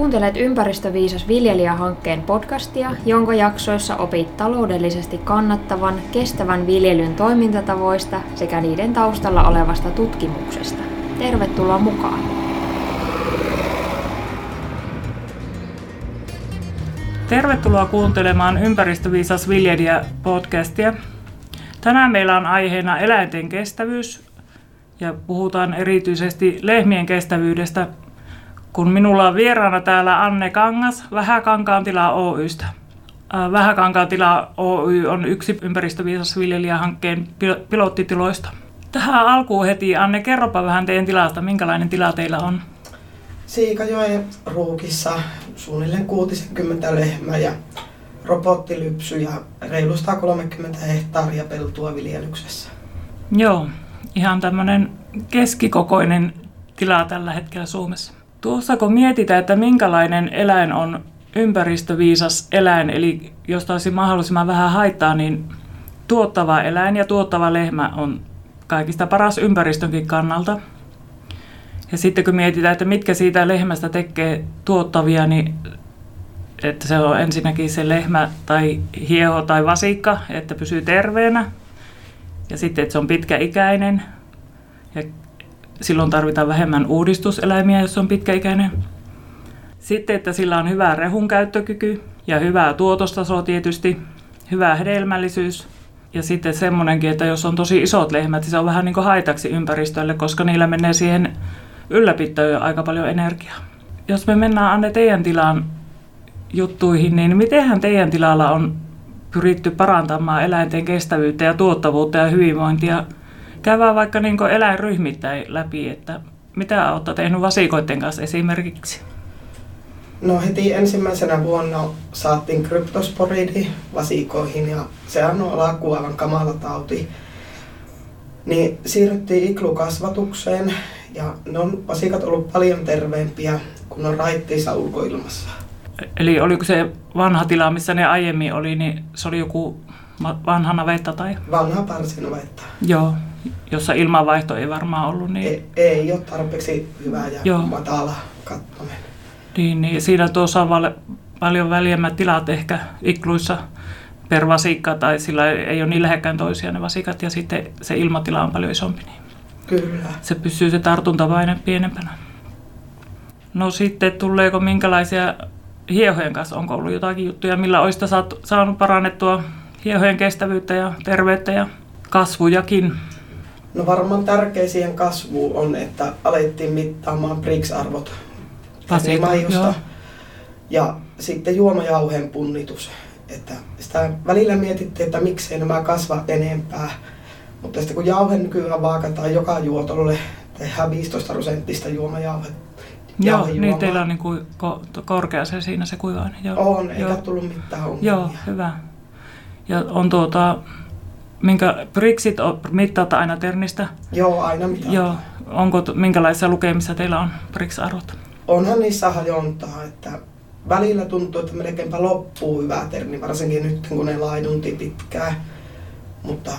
Kuuntelet Ympäristöviisas viljelijähankkeen podcastia, jonka jaksoissa opit taloudellisesti kannattavan, kestävän viljelyn toimintatavoista sekä niiden taustalla olevasta tutkimuksesta. Tervetuloa mukaan! Tervetuloa kuuntelemaan Ympäristöviisas viljelijä podcastia. Tänään meillä on aiheena eläinten kestävyys ja puhutaan erityisesti lehmien kestävyydestä kun minulla on vieraana täällä Anne Kangas Vähäkankaan tila Oystä. Vähäkankaan tila Oy on yksi ympäristöviisas viljelijähankkeen pilottitiloista. Tähän alkuun heti, Anne, kerropa vähän teidän tilasta. Minkälainen tila teillä on? Siikajoen ruukissa suunnilleen 60 lehmää ja robottilypsy ja reilu 130 hehtaaria peltua viljelyksessä. Joo, ihan tämmöinen keskikokoinen tila tällä hetkellä Suomessa. Tuossa kun mietitään, että minkälainen eläin on ympäristöviisas eläin, eli jos olisi mahdollisimman vähän haittaa, niin tuottava eläin ja tuottava lehmä on kaikista paras ympäristönkin kannalta. Ja sitten kun mietitään, että mitkä siitä lehmästä tekee tuottavia, niin että se on ensinnäkin se lehmä tai hieho tai vasikka, että pysyy terveenä. Ja sitten, että se on pitkäikäinen. Ja silloin tarvitaan vähemmän uudistuseläimiä, jos on pitkäikäinen. Sitten, että sillä on hyvä rehun käyttökyky ja hyvää tuotostaso tietysti, hyvä hedelmällisyys. Ja sitten semmoinenkin, että jos on tosi isot lehmät, niin se on vähän niin kuin haitaksi ympäristölle, koska niillä menee siihen ylläpitoon aika paljon energiaa. Jos me mennään Anne teidän tilan juttuihin, niin mitenhän teidän tilalla on pyritty parantamaan eläinten kestävyyttä ja tuottavuutta ja hyvinvointia – käydään vaikka niin eläinryhmittäin läpi, että mitä olette tehnyt vasikoiden kanssa esimerkiksi? No heti ensimmäisenä vuonna saatiin kryptosporidi vasikoihin ja sehän on alkuun aivan kamala tauti. Niin siirryttiin iklukasvatukseen ja ne on vasikat ollut paljon terveempiä, kun on raittiissa ulkoilmassa. Eli oliko se vanha tila, missä ne aiemmin oli, niin se oli joku vanha navetta tai? Vanha parsinavetta. Joo, jossa ilmanvaihto ei varmaan ollut niin... Ei, ei ole tarpeeksi hyvä ja Joo. matala kattonen. Niin, niin siinä tuossa on paljon väljemmät tilat ehkä ikluissa per vasikka, tai sillä ei ole niin lähekkään toisia ne vasikat, ja sitten se ilmatila on paljon isompi. Niin Kyllä. Se pysyy se tartuntavaine pienempänä. No sitten tuleeko minkälaisia hiehojen kanssa, onko ollut jotakin juttuja, millä olisi saanut parannettua hiehojen kestävyyttä ja terveyttä ja kasvujakin? No varmaan tärkeä siihen kasvuun on, että alettiin mittaamaan BRICS-arvot majusta. Ja sitten juomajauheen punnitus. Että sitä välillä mietittiin, että miksei nämä kasva enempää. Mutta sitten kun jauhe nykyään vaakataan joka juotolle, tehdään 15 prosenttista juomajauhe. Joo, niin teillä on niin kuin ko- korkea se siinä se kuivainen. Joo. On, eikä Joo. tullut mitään ongelmia. Joo, hyvä. Ja on tuota, minkä Brixit mittaatte aina Ternistä? Joo, aina mitataan. Joo. Onko, minkälaisia lukemissa teillä on Brix-arvot? Onhan niissä hajontaa, että välillä tuntuu, että melkeinpä loppuu hyvä terni, varsinkin nyt kun ne laidunti pitkään. Mutta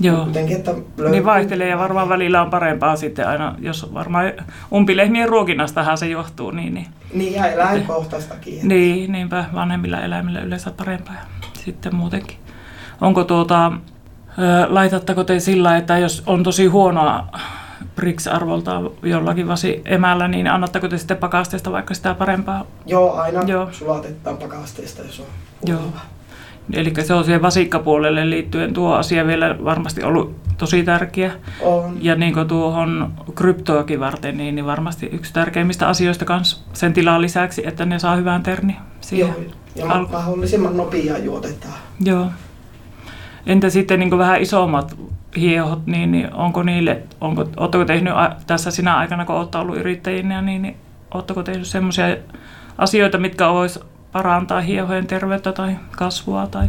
Joo. Kuitenkin, että löytyy... Niin vaihtelee ja varmaan välillä on parempaa sitten aina, jos varmaan umpilehmien ruokinnastahan se johtuu. Niin, niin, niin ja eläinkohtaistakin. Että... Niin, niinpä vanhemmilla eläimillä yleensä parempaa ja sitten muutenkin. Onko tuota, laitatteko te sillä, että jos on tosi huonoa BRICS-arvolta jollakin vasi emällä, niin annatteko te sitten pakasteesta vaikka sitä parempaa? Joo, aina Joo. sulatetaan pakasteesta, jos on Joo. Eli se on siihen vasikkapuolelle liittyen tuo asia vielä varmasti ollut tosi tärkeä. On. Ja niin kuin tuohon kryptoakin varten, niin, niin varmasti yksi tärkeimmistä asioista kans sen tilan lisäksi, että ne saa hyvän terni siihen. Joo, ja alku. mahdollisimman nopeaa juotetaan. Joo. Entä sitten niin vähän isommat hiehot, niin, niin onko niille, onko, oletteko tehnyt tässä sinä aikana, kun olette ollut yrittäjinä, niin, niin oletteko tehnyt sellaisia asioita, mitkä olisi parantaa hiehojen terveyttä tai kasvua? Tai?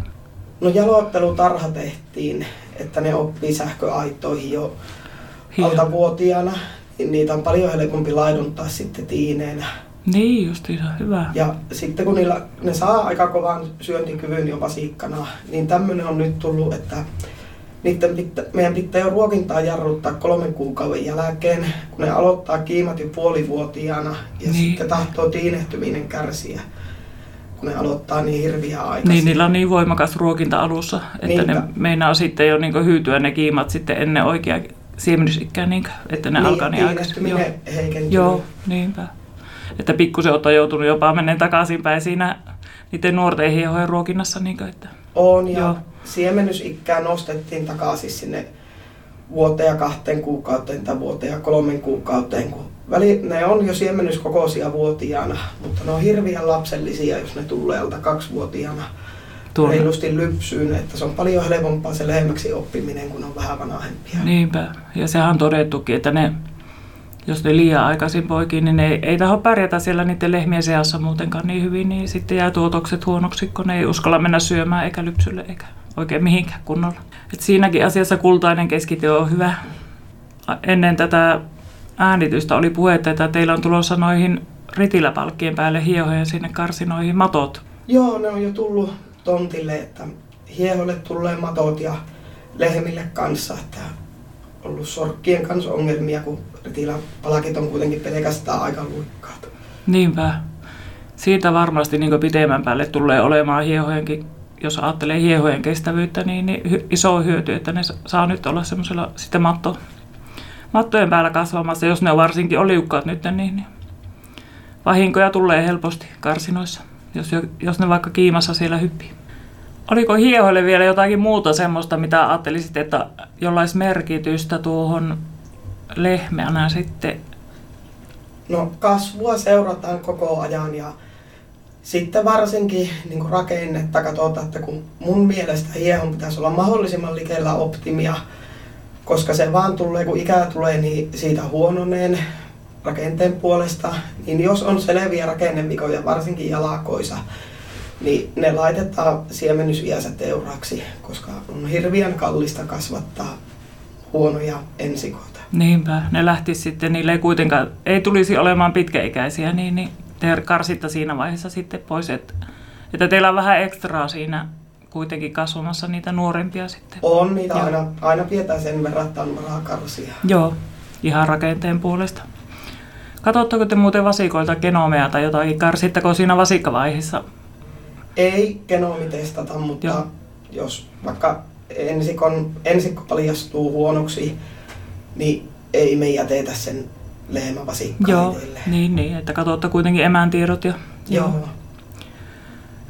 No jaloittelutarha tehtiin, että ne oppii sähköaittoihin jo Hieno. altavuotiaana. Niin niitä on paljon helpompi laiduntaa sitten tiineenä. Niin, justiinsa, hyvä. Ja sitten kun niillä, ne saa aika kovan syöntikyvyn jo vasikkana, niin tämmöinen on nyt tullut, että niiden pitää, meidän pitää jo ruokintaa jarruttaa kolmen kuukauden jälkeen, kun ne aloittaa kiimat jo puolivuotiaana ja niin. sitten tahtoo tiinehtyminen kärsiä kun ne aloittaa niin hirviä aikaisin. Niin, niillä on niin voimakas ruokinta alussa, että Niinpä. ne meinaa sitten jo niin hyytyä ne kiimat sitten ennen oikeaa siemenysikää, niin, että ne niin, alkaa niin aikaisin. Joo. heikentyy. Joo, niinpä. Että pikkusen on joutunut jopa menneen takaisinpäin siinä niiden nuorten hiehojen ruokinnassa. Niin kuin, että, on ja joo. siemenysikää nostettiin takaisin sinne vuoteen ja kahteen kuukauteen tai vuoteen ja kolmen kuukauteen, kun väli, ne on jo siemenyskokoisia vuotiaana, mutta ne on hirveän lapsellisia, jos ne tulee alta kaksivuotiaana Tuonne. reilusti lypsyyn, että se on paljon helpompaa se lehmäksi oppiminen, kun on vähän vanhempia. Niinpä, ja sehän on todettukin, että ne, jos ne liian aikaisin poikiin, niin ne ei, ei taho pärjätä siellä niiden lehmien seassa muutenkaan niin hyvin, niin sitten jää tuotokset huonoksi, kun ne ei uskalla mennä syömään eikä lypsylle eikä oikein mihinkään kunnolla. Et siinäkin asiassa kultainen keskityö on hyvä. Ennen tätä äänitystä oli puhetta, että teillä on tulossa noihin ritiläpalkkien päälle hiehoja sinne karsinoihin matot. Joo, ne on jo tullut tontille, että hieholle tulee matot ja lehmille kanssa, että ollut sorkkien kanssa ongelmia, kun ritiläpalkit on kuitenkin pelkästään aika luikkaat. Niinpä. Siitä varmasti niin pitemmän päälle tulee olemaan hiehojenkin, jos ajattelee hiehojen kestävyyttä, niin, niin iso hyöty, että ne saa nyt olla semmoisella sitten matto, mattojen päällä kasvamassa, jos ne on varsinkin oliukkaat nyt, niin, niin vahinkoja tulee helposti karsinoissa, jos, jos ne vaikka kiimassa siellä hyppii. Oliko hiehoille vielä jotakin muuta semmoista, mitä ajattelisit, että jollaisi merkitystä tuohon lehmänä sitten? No kasvua seurataan koko ajan ja sitten varsinkin niin rakennetta katsotaan, että kun mun mielestä hiehon pitäisi olla mahdollisimman likellä optimia, koska se vaan tulee, kun ikä tulee, niin siitä huononeen rakenteen puolesta, niin jos on selviä rakennemikoja, varsinkin jalakoisa, niin ne laitetaan siemenysiänsä teuraksi, koska on hirviän kallista kasvattaa huonoja ensikoita. Niinpä, ne lähti sitten, niille ei kuitenkaan, ei tulisi olemaan pitkäikäisiä, niin, niin te karsitta siinä vaiheessa sitten pois, että, että teillä on vähän ekstraa siinä kuitenkin kasvamassa niitä nuorempia sitten. On niitä aina, aina pidetään sen verran, että on varaa karsia. Joo, ihan rakenteen puolesta. Katsotteko te muuten vasikoilta genomea tai jotain? Karsitteko siinä vasikkavaiheessa? Ei genomi testata, mutta Joo. jos vaikka ensikon, ensikko paljastuu huonoksi, niin ei me jätetä sen lehmävasikkaan Joo, niin, niin, että katsotte kuitenkin emäntiedot. Ja, joo. joo.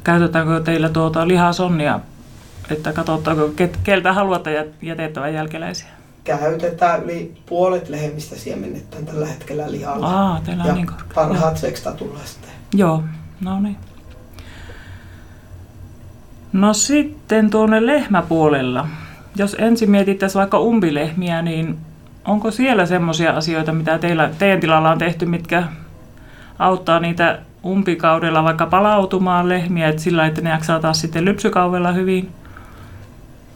Käytetäänkö teillä tuota lihasonnia, että katsotaanko keltä haluatte jätettävän jälkeläisiä? Käytetään yli puolet lehmistä siemennetään tällä hetkellä lihalla. Aa, teillä on ja niin parhaat seksta tulee sitten. Joo, no niin. No sitten tuonne lehmäpuolella. Jos ensin mietittäisiin vaikka umbilehmiä, niin onko siellä semmoisia asioita, mitä teillä, teidän tilalla on tehty, mitkä auttaa niitä umpikaudella vaikka palautumaan lehmiä, että sillä että ne jaksaa taas sitten lypsykaudella hyvin?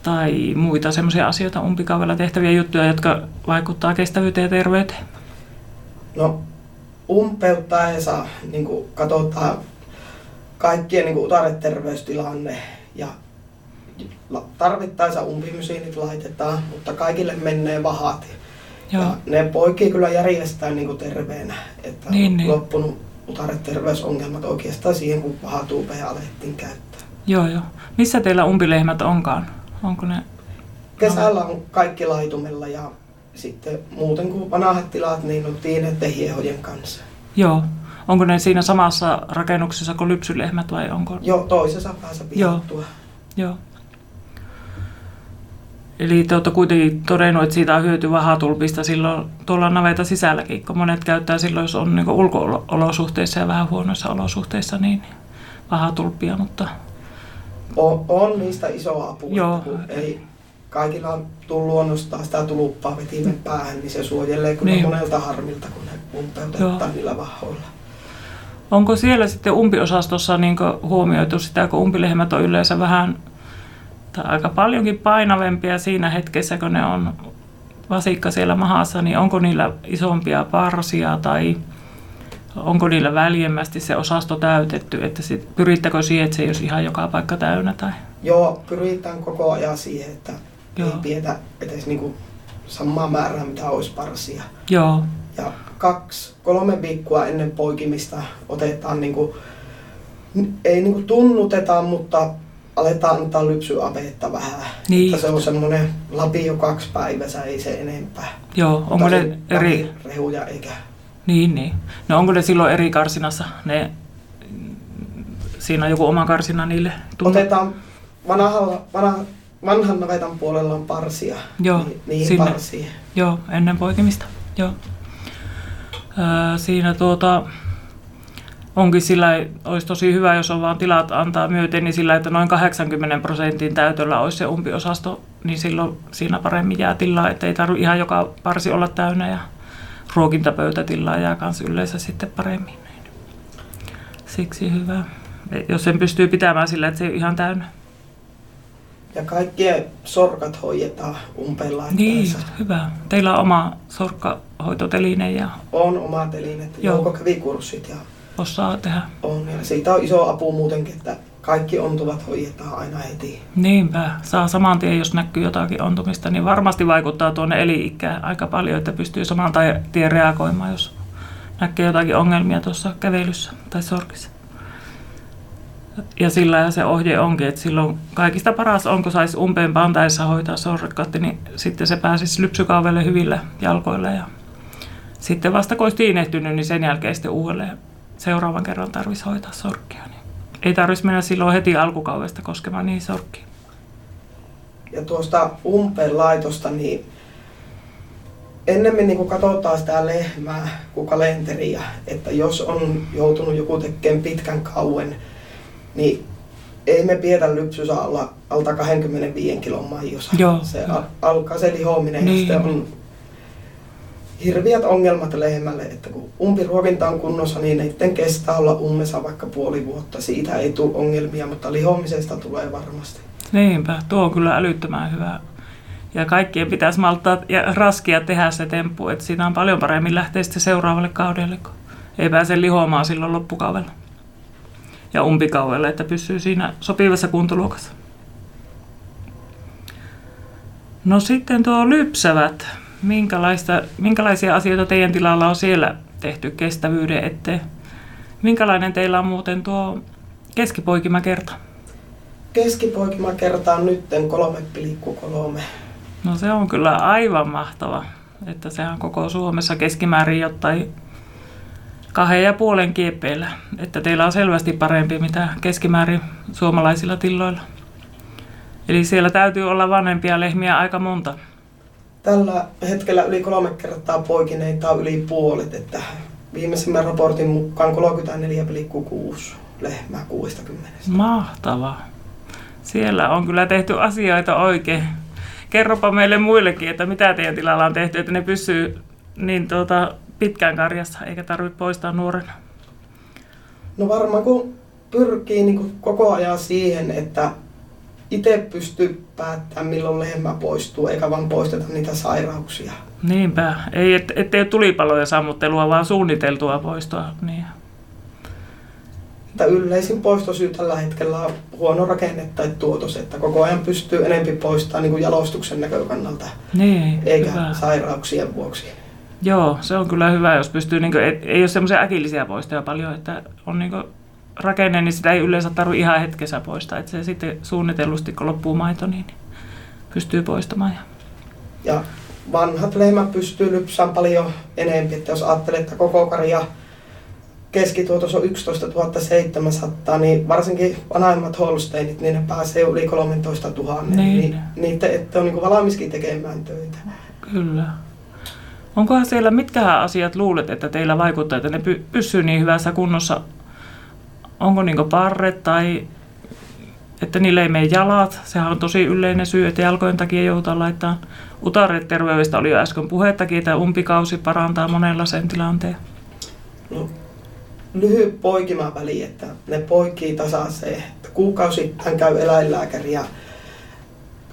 Tai muita semmoisia asioita umpikaudella tehtäviä juttuja, jotka vaikuttaa kestävyyteen ja terveyteen? No umpeuttaessa niin katsotaan kaikkien niin utareterveystilanne ja tarvittaessa umpimysiinit laitetaan, mutta kaikille menee vahat. Joo. Ja ne poikii kyllä järjestää niin kuin terveenä, että niin, niin. loppunut utareterveysongelmat oikeastaan siihen, kun vahatuupeja alettiin käyttää. Joo, joo. Missä teillä umpilehmät onkaan? Onko ne... Kesällä on kaikki laitumella ja sitten muuten kuin vanhat tilat, niin on tiineiden hiehojen kanssa. Joo. Onko ne siinä samassa rakennuksessa kuin lypsylehmät vai onko? Joo, toisessa päässä pidettua. Joo. Joo. Eli te olette kuitenkin todennut, että siitä on hyöty vahatulpista silloin tuolla naveta sisälläkin, kun monet käyttää silloin, jos on niin ulko-olosuhteissa ja vähän huonoissa olosuhteissa, niin vahatulppia, mutta... On, on niistä iso apu, Joo. Ei kaikilla tuu luonnostaan sitä tuluppaa vetimen päähän, niin se suojelee kyllä niin. monelta harmilta, kun ne umpeutetaan niillä vahoilla. Onko siellä sitten umpiosastossa niin huomioitu sitä, kun umpilehmät on yleensä vähän tai aika paljonkin painavempia siinä hetkessä, kun ne on vasikka siellä mahassa, niin onko niillä isompia parsia tai onko niillä väljemmästi se osasto täytetty, että sit, pyrittäkö siihen, että se ei olisi ihan joka paikka täynnä? Tai? Joo, pyritään koko ajan siihen, että Joo. ei pietä edes niinku samaa määrää, mitä olisi parsia. Joo. Ja kaksi, kolme viikkoa ennen poikimista otetaan, niinku, ei niinku tunnuteta, mutta aletaan antaa lypsyavetta vähän. Niin. Että se on semmoinen lapio kaksi päivässä, ei se enempää. Joo, onko ne eri... Rehuja eikä... Niin, niin. No onko ne silloin eri karsinassa? Ne... Siinä on joku oma karsina niille? Tunne? Otetaan vanhalla, vanha, vanhan navetan puolella on parsia. Joo, ni, niihin sinne. parsiin. Joo, ennen poikimista. Joo. Siinä tuota, onkin sillä, olisi tosi hyvä, jos on vaan tilat antaa myöten, niin sillä, että noin 80 prosentin täytöllä olisi se umpiosasto, niin silloin siinä paremmin jää tilaa, että ei tarvitse ihan joka parsi olla täynnä ja ruokintapöytätilaa jää myös yleensä sitten paremmin. Siksi hyvä. Jos sen pystyy pitämään sillä, että se ei ihan täynnä. Ja kaikkien sorkat hoidetaan umpeen Niin, hyvä. Teillä on oma sorkkahoitoteline ja... On oma teline. Jouko kävi kurssit ja osaa tehdä. On, ja siitä on iso apu muutenkin, että kaikki ontuvat hoidetaan aina heti. Niinpä, saa saman tien, jos näkyy jotakin ontumista, niin varmasti vaikuttaa tuonne eli-ikään aika paljon, että pystyy saman tien reagoimaan, jos näkee jotakin ongelmia tuossa kävelyssä tai sorkissa. Ja sillä se ohje onkin, että silloin kaikista paras on, kun saisi umpeen pantaessa hoitaa sorkatti, niin sitten se pääsisi lypsykaavelle hyvillä jalkoilla. Ja sitten vasta kun olisi tiinehtynyt, niin sen jälkeen sitten uudelleen seuraavan kerran tarvitsisi hoitaa sorkkia. Niin ei tarvitsisi mennä silloin heti alkukaudesta koskemaan niihin sorkkiin. Ja tuosta umpeen laitosta, niin ennemmin niin katsotaan sitä lehmää kuin kalenteria, että jos on joutunut joku tekemään pitkän kauen, niin ei me pietä lypsyssä alla alta 25 kilon maijossa. Joo, se jo. alkaa se lihominen niin. ja sitten on hirviät ongelmat lehmälle, että kun umpiruokinta on kunnossa, niin niiden kestää olla ummessa vaikka puoli vuotta. Siitä ei tule ongelmia, mutta lihomisesta tulee varmasti. Niinpä, tuo on kyllä älyttömän hyvä. Ja kaikkien pitäisi malttaa ja raskia tehdä se temppu, että siinä on paljon paremmin lähteä sitten seuraavalle kaudelle, kun ei pääse lihoamaan silloin loppukaudella ja umpikaudella, että pysyy siinä sopivassa kuntoluokassa. No sitten tuo lypsävät minkälaista, minkälaisia asioita teidän tilalla on siellä tehty kestävyyden eteen? Minkälainen teillä on muuten tuo keskipoikimakerta? Keskipoikimakerta on nyt 3,3. No se on kyllä aivan mahtava. Että sehän on koko Suomessa keskimäärin jotain kahden ja puolen kiepeillä. Että teillä on selvästi parempi mitä keskimäärin suomalaisilla tilloilla. Eli siellä täytyy olla vanhempia lehmiä aika monta tällä hetkellä yli kolme kertaa poikineita on yli puolet, että viimeisimmän raportin mukaan 34,6 lehmää 60. Mahtavaa. Siellä on kyllä tehty asioita oikein. Kerropa meille muillekin, että mitä teidän tilalla on tehty, että ne pysyy niin tuota, pitkään karjassa, eikä tarvitse poistaa nuorena. No varmaan kun pyrkii niin koko ajan siihen, että itse pysty päättämään, milloin lehmä poistuu, eikä vaan poisteta niitä sairauksia. Niinpä. Ei, et, ettei ole tulipaloja sammuttelua, vaan suunniteltua poistoa. Niin. Että yleisin poistosyy tällä hetkellä on huono rakenne tai tuotos, että koko ajan pystyy enempi poistamaan niin kuin jalostuksen näkökannalta, niin, eikä hyvä. sairauksien vuoksi. Joo, se on kyllä hyvä, jos pystyy, niin kuin, et, ei ole semmoisia äkillisiä poistoja paljon, että on niin kuin, rakenne, niin sitä ei yleensä tarvitse ihan hetkessä poistaa. Että se sitten suunnitellusti, kun loppuu maito, niin pystyy poistamaan. Ja vanhat lehmät pystyy lypsään paljon enemmän. Että jos ajattelee, että koko karja keskituotos on 11 700, niin varsinkin vanhemmat Holsteinit, niin ne pääsee yli 13 000. Niin. niin niitä ette on niin valmiskin tekemään töitä. Kyllä. Onkohan siellä, mitkä asiat luulet, että teillä vaikuttaa, että ne py- pysyy niin hyvässä kunnossa onko niin parret tai että niille ei mene jalat. Sehän on tosi yleinen syy, että jalkojen takia joutuu laittaa. Utareterveydestä oli jo äsken puhettakin, että umpikausi parantaa monella sen tilanteen. No, lyhyt poikimaväli, että ne poikii tasaiseen. Kuukausittain käy eläinlääkäri ja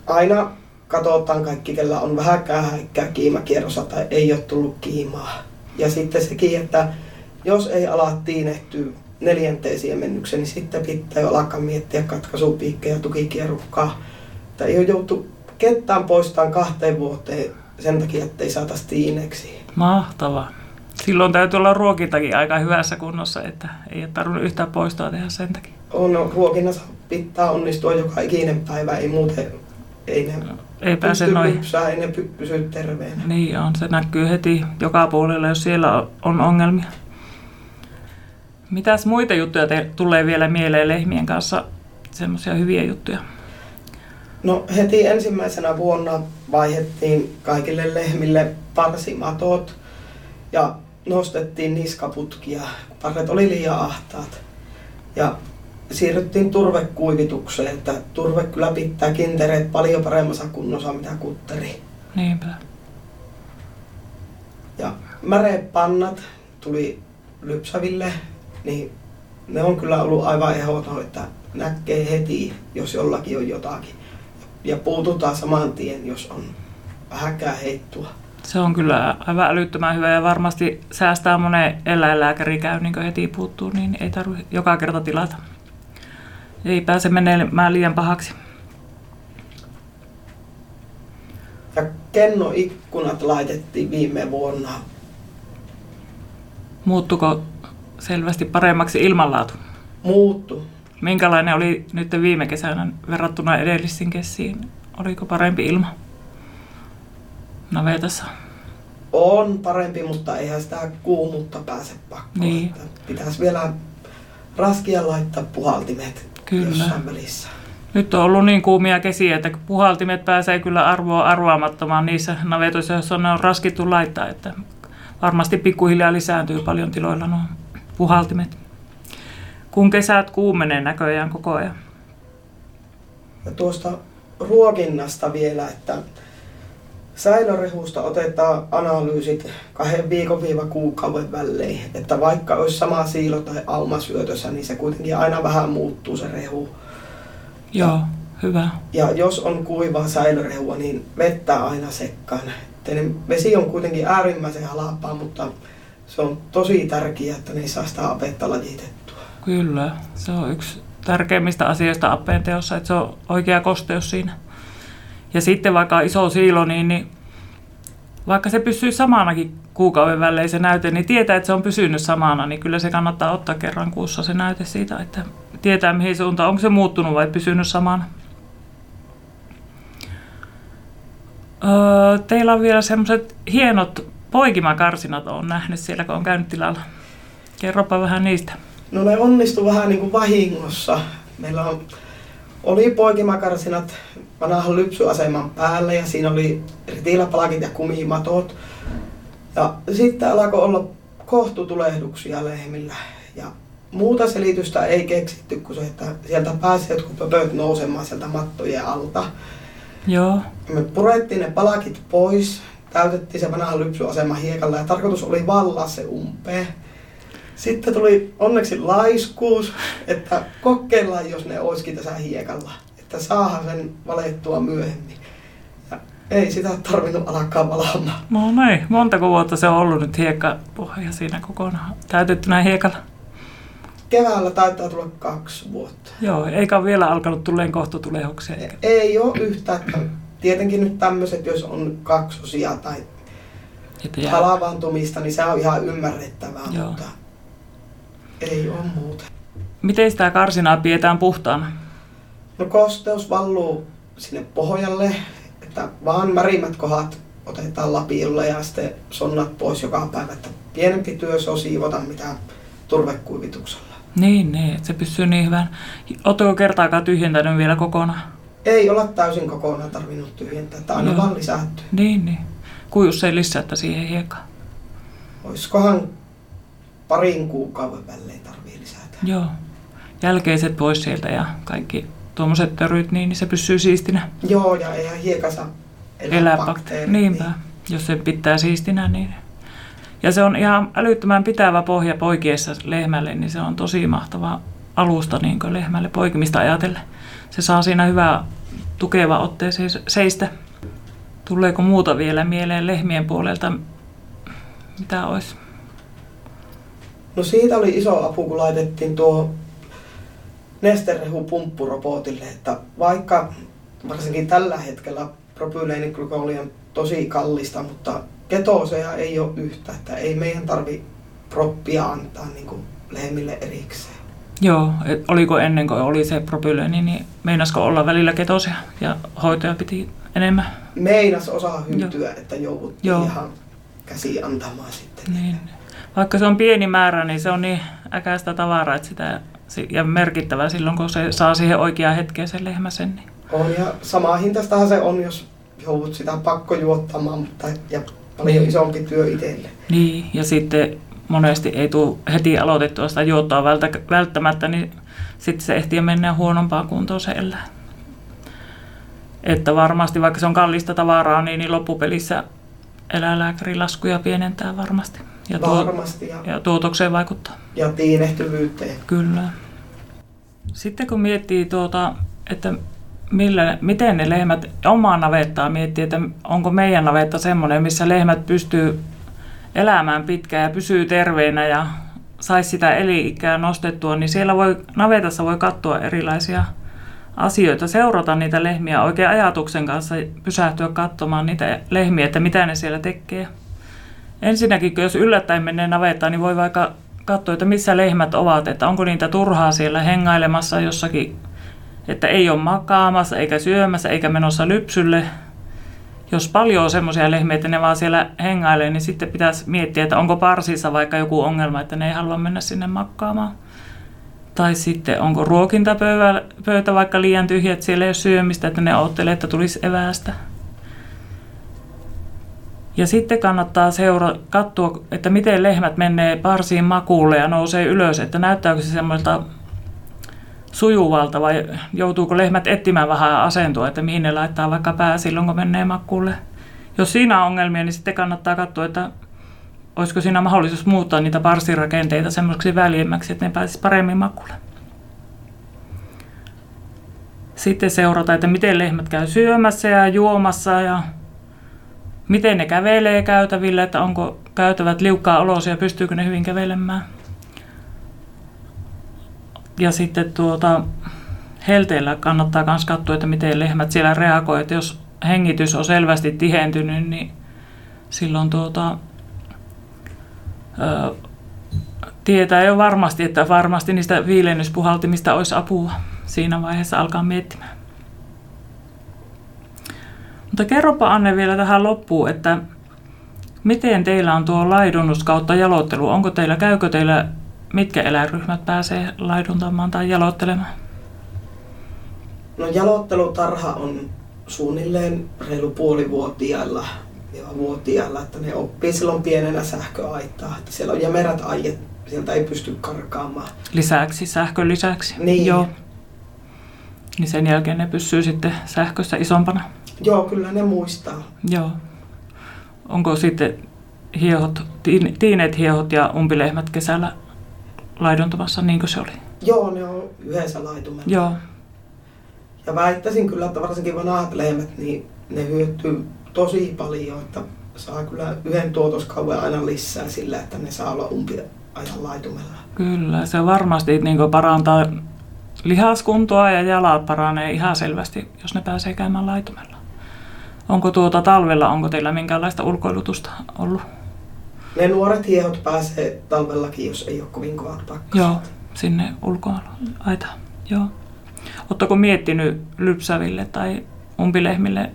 aina katsotaan kaikki, kellä on vähäkään häikkää kiimakierrossa tai ei ole tullut kiimaa. Ja sitten sekin, että jos ei ala tiinehtyä neljänteen siemennykseen, niin sitten pitää jo alkaa miettiä katkaisupiikkejä, tukikierukkaa. Tai ei ole joutu kettaan poistaan kahteen vuoteen sen takia, ettei saataisi tiineksi. Mahtavaa. Silloin täytyy olla ruokintakin aika hyvässä kunnossa, että ei ole tarvinnut yhtään poistoa tehdä sen takia. On, ruokinnassa pitää onnistua joka ikinen päivä, ei muuten ei ne ei pääse noin. Lypsää, ei ne pysy terveenä. Niin on, se näkyy heti joka puolella, jos siellä on ongelmia. Mitäs muita juttuja te tulee vielä mieleen lehmien kanssa, semmoisia hyviä juttuja? No heti ensimmäisenä vuonna vaihettiin kaikille lehmille parsimatot ja nostettiin niskaputkia, parret oli liian ahtaat. Ja siirryttiin turvekuivitukseen, että turve kyllä pitää kintereet paljon paremmassa kunnossa mitä kutteri. Niinpä. Ja märepannat tuli lypsäville, niin ne on kyllä ollut aivan ehdoton, että näkee heti, jos jollakin on jotakin. Ja puututaan saman tien, jos on vähäkään heittua. Se on kyllä aivan älyttömän hyvä ja varmasti säästää monen eläinlääkäri käy, niin heti puuttuu, niin ei tarvitse joka kerta tilata. Ei pääse menemään liian pahaksi. Ja kennoikkunat laitettiin viime vuonna. Muuttuko selvästi paremmaksi ilmanlaatu? Muuttu. Minkälainen oli nyt viime kesänä verrattuna edellisiin kessiin? Oliko parempi ilma navetassa? On parempi, mutta eihän sitä kuumuutta pääse pakkoon. Niin. Pitäisi vielä raskia laittaa puhaltimet Kyllä. välissä. Nyt on ollut niin kuumia kesiä, että puhaltimet pääsee kyllä arvoa arvaamattomaan niissä navetoissa, joissa on raskittu laittaa. Että varmasti pikkuhiljaa lisääntyy paljon tiloilla nuo puhaltimet. Kun kesät kuumenee näköjään koko ajan. Ja tuosta ruokinnasta vielä, että säilörehusta otetaan analyysit kahden viikon viiva kuukauden välein. Että vaikka olisi sama siilo tai auma syötössä, niin se kuitenkin aina vähän muuttuu se rehu. Joo, ja, hyvä. Ja jos on kuivaa säilörehua, niin vettä aina sekkaan. Vesi on kuitenkin äärimmäisen halpaa, mutta se on tosi tärkeää, että ne saa sitä apetta lajitettua. Kyllä, se on yksi tärkeimmistä asioista appeen teossa, että se on oikea kosteus siinä. Ja sitten vaikka iso siilo, niin, niin vaikka se pysyy samanakin kuukauden välein se näyte, niin tietää, että se on pysynyt samana, niin kyllä se kannattaa ottaa kerran kuussa se näyte siitä, että tietää mihin suuntaan, onko se muuttunut vai pysynyt samana. Öö, teillä on vielä semmoiset hienot poikimakarsinat, on nähnyt siellä, kun on käynyt tilalla. Kerropa vähän niistä. No ne onnistu vähän niin kuin vahingossa. Meillä on, oli poikimakarsinat vanhan lypsyaseman päälle ja siinä oli ritiläpalakit ja kumimatot. Ja sitten alkoi olla kohtutulehduksia lehmillä. Ja muuta selitystä ei keksitty kuin se, että sieltä pääsi jotkut pöpöt nousemaan sieltä mattojen alta. Joo. Me purettiin ne palakit pois, täytettiin se vanha lypsyasema hiekalla ja tarkoitus oli vallaa se umpeen. Sitten tuli onneksi laiskuus, että kokeillaan, jos ne olisikin tässä hiekalla että saahan sen valettua myöhemmin. Ja ei sitä tarvinnut alkaa valaamaan. No niin, montako vuotta se on ollut nyt hiekkapohja siinä kokonaan täytettynä hiekalla? Keväällä taitaa tulla kaksi vuotta. Joo, eikä ole vielä alkanut tulleen kohtotulehuksia. Eikä. Ei ole yhtä. Tietenkin nyt tämmöiset, jos on kaksosia tai halavantumista, niin se on ihan ymmärrettävää, Joo. mutta ei ole muuta. Miten sitä karsinaa pidetään puhtaana? No kosteus valluu sinne pohjalle, että vaan märimmät kohdat otetaan lapiolla ja sitten sonnat pois joka päivä. Että pienempi työ se on siivota mitä turvekuivituksella. Niin, niin, että se pysyy niin hyvän. Oletteko kertaakaan tyhjentänyt vielä kokonaan? Ei olla täysin kokonaan tarvinnut tyhjentää, aina Joo. vaan lisätty. Niin, niin. Kuinka ei lisätä siihen hiekkaan? Olisikohan parin kuukauden välein tarvii lisätä. Joo. Jälkeiset pois sieltä ja kaikki tuommoiset töryt, niin se pysyy siistinä. Joo, ja eihän hiekassa elää bakteerit. Niinpä, niin. jos se pitää siistinä, niin... Ja se on ihan älyttömän pitävä pohja poikiessa lehmälle, niin se on tosi mahtava alusta niin lehmälle poikimista ajatellen. Se saa siinä hyvää tukeva otteeseen seistä. Tuleeko muuta vielä mieleen lehmien puolelta? Mitä olisi? No siitä oli iso apu, kun laitettiin tuo nesterehu pumppurobotille, että vaikka varsinkin tällä hetkellä propyleeniklykooli on tosi kallista, mutta ketooseja ei ole yhtä, että ei meidän tarvi proppia antaa niin kuin lehmille erikseen. Joo, et oliko ennen kuin oli se propyleeni, niin meinasko olla välillä ketosia ja hoitoja piti enemmän? Meinas osaa hyytyä, Joo. että jouduttiin Joo. ihan käsi antamaan sitten. Niin. Vaikka se on pieni määrä, niin se on niin äkäistä tavaraa että sitä, ja merkittävää silloin, kun se saa siihen oikeaan hetkeen sen lehmä sen. Niin. On ja samaa hintaistahan se on, jos joudut sitä pakko juottamaan, mutta ja paljon niin. isompi työ itselle. Niin, ja sitten monesti ei tule heti aloitettua sitä juottoa välttämättä, niin sitten se ehtii mennä huonompaan kuntoon se eläin. Että varmasti, vaikka se on kallista tavaraa, niin, niin loppupelissä eläinlääkärilaskuja pienentää varmasti. Ja, varmasti. Ja, ja tuotokseen vaikuttaa. Ja tiinehtyvyyteen. Kyllä. Sitten kun miettii tuota, että millä, miten ne lehmät omaa navettaa miettii, että onko meidän navetta semmoinen, missä lehmät pystyy elämään pitkään ja pysyy terveenä ja saisi sitä eli-ikää nostettua, niin siellä voi, navetassa voi katsoa erilaisia asioita, seurata niitä lehmiä oikein ajatuksen kanssa, pysähtyä katsomaan niitä lehmiä, että mitä ne siellä tekee. Ensinnäkin, jos yllättäen menee navettaan, niin voi vaikka katsoa, että missä lehmät ovat, että onko niitä turhaa siellä hengailemassa jossakin, että ei ole makaamassa, eikä syömässä, eikä menossa lypsylle, jos paljon on semmoisia lehmiä, että ne vaan siellä hengailee, niin sitten pitäisi miettiä, että onko parsissa vaikka joku ongelma, että ne ei halua mennä sinne makkaamaan. Tai sitten onko ruokintapöytä vaikka liian tyhjä, että siellä ei ole syömistä, että ne odottelee, että tulisi eväästä. Ja sitten kannattaa seura- katsoa, että miten lehmät menee parsiin makuulle ja nousee ylös, että näyttääkö se semmoilta sujuvalta vai joutuuko lehmät etsimään vähän asentoa, että mihin ne laittaa vaikka pää silloin, kun menee makkuulle. Jos siinä on ongelmia, niin sitten kannattaa katsoa, että olisiko siinä mahdollisuus muuttaa niitä parsirakenteita semmoiseksi väljemmäksi, että ne pääsisi paremmin makulle. Sitten seurata, että miten lehmät käy syömässä ja juomassa ja miten ne kävelee käytävillä, että onko käytävät liukkaa olosia ja pystyykö ne hyvin kävelemään ja sitten tuota, helteellä kannattaa myös katsoa, että miten lehmät siellä reagoivat. Että jos hengitys on selvästi tihentynyt, niin silloin tuota, ö, tietää jo varmasti, että varmasti niistä viilennyspuhaltimista olisi apua siinä vaiheessa alkaa miettimään. Mutta kerropa Anne vielä tähän loppuun, että miten teillä on tuo laidunnus kautta jalottelu? Onko teillä, käykö teillä mitkä eläinryhmät pääsee laiduntamaan tai jaloittelemaan? No jalottelutarha on suunnilleen reilu puolivuotiailla ja vuotiailla, että ne oppii silloin pienenä sähköaittaa. Että siellä on jämerät aiet, sieltä ei pysty karkaamaan. Lisäksi, sähkön lisäksi? Niin. Joo. Niin sen jälkeen ne pysyy sitten sähkössä isompana? Joo, kyllä ne muistaa. Joo. Onko sitten hiehot, tiineet hiehot ja umpilehmät kesällä laiduntumassa, niin kuin se oli. Joo, ne on yhdessä laitumella. Joo. Ja väittäisin kyllä, että varsinkin vanhat lehmät, niin ne hyötyy tosi paljon, että saa kyllä yhden tuotoskauden aina lisää sillä, että ne saa olla umpi ajan laitumella. Kyllä, se varmasti niin parantaa lihaskuntoa ja jalat paranee ihan selvästi, jos ne pääsee käymään laitumella. Onko tuota talvella, onko teillä minkäänlaista ulkoilutusta ollut? Ne nuoret hiehot pääsee talvellakin, jos ei ole kovin kovat pakkaset. Joo, sinne ulkoa aita. Joo. Oletteko miettinyt lypsäville tai umpilehmille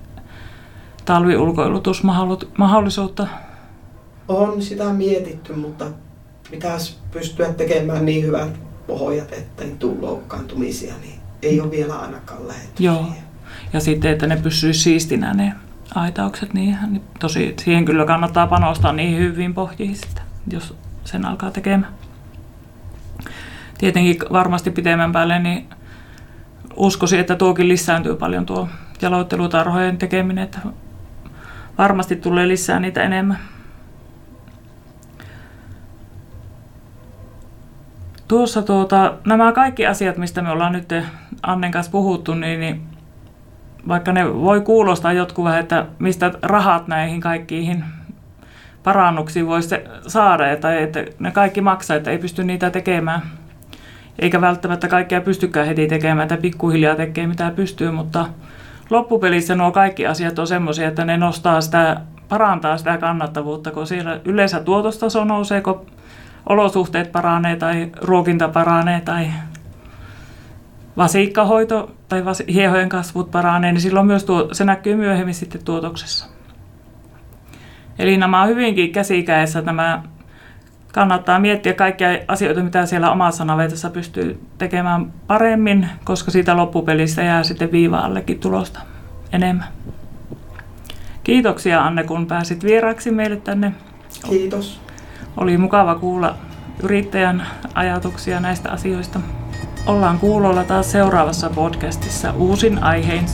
talviulkoilutusmahdollisuutta? On sitä mietitty, mutta pitäisi pystyä tekemään niin hyvät pohjat, ettei tule loukkaantumisia, niin ei ole vielä ainakaan lähetty Joo. Siihen. Ja sitten, että ne pysyisi siistinä ne aitaukset, niin, niin tosi, siihen kyllä kannattaa panostaa niin hyvin pohjiin sitten, jos sen alkaa tekemään. Tietenkin varmasti pitemmän päälle niin uskoisin, että tuokin lisääntyy paljon tuo jaloittelutarhojen tekeminen, että varmasti tulee lisää niitä enemmän. Tuossa tuota, nämä kaikki asiat, mistä me ollaan nyt Annen kanssa puhuttu, niin, niin vaikka ne voi kuulostaa jotkut vähän, että mistä rahat näihin kaikkiin parannuksiin voisi saada, tai että ne kaikki maksaa, että ei pysty niitä tekemään. Eikä välttämättä kaikkea pystykään heti tekemään, että pikkuhiljaa tekee mitä pystyy, mutta loppupelissä nuo kaikki asiat on semmoisia, että ne nostaa sitä, parantaa sitä kannattavuutta, kun siellä yleensä tuotostaso nousee, kun olosuhteet paranee tai ruokinta paranee tai vasikkahoito tai hiehojen kasvut paranee, niin silloin myös tuo, se näkyy myöhemmin sitten tuotoksessa. Eli nämä on hyvinkin käsikäessä. Nämä kannattaa miettiä kaikkia asioita, mitä siellä omassa navetassa pystyy tekemään paremmin, koska siitä loppupelistä jää sitten viivaallekin tulosta enemmän. Kiitoksia Anne, kun pääsit vieraaksi meille tänne. Kiitos. Oli mukava kuulla yrittäjän ajatuksia näistä asioista. Ollaan kuulolla taas seuraavassa podcastissa uusin aihein.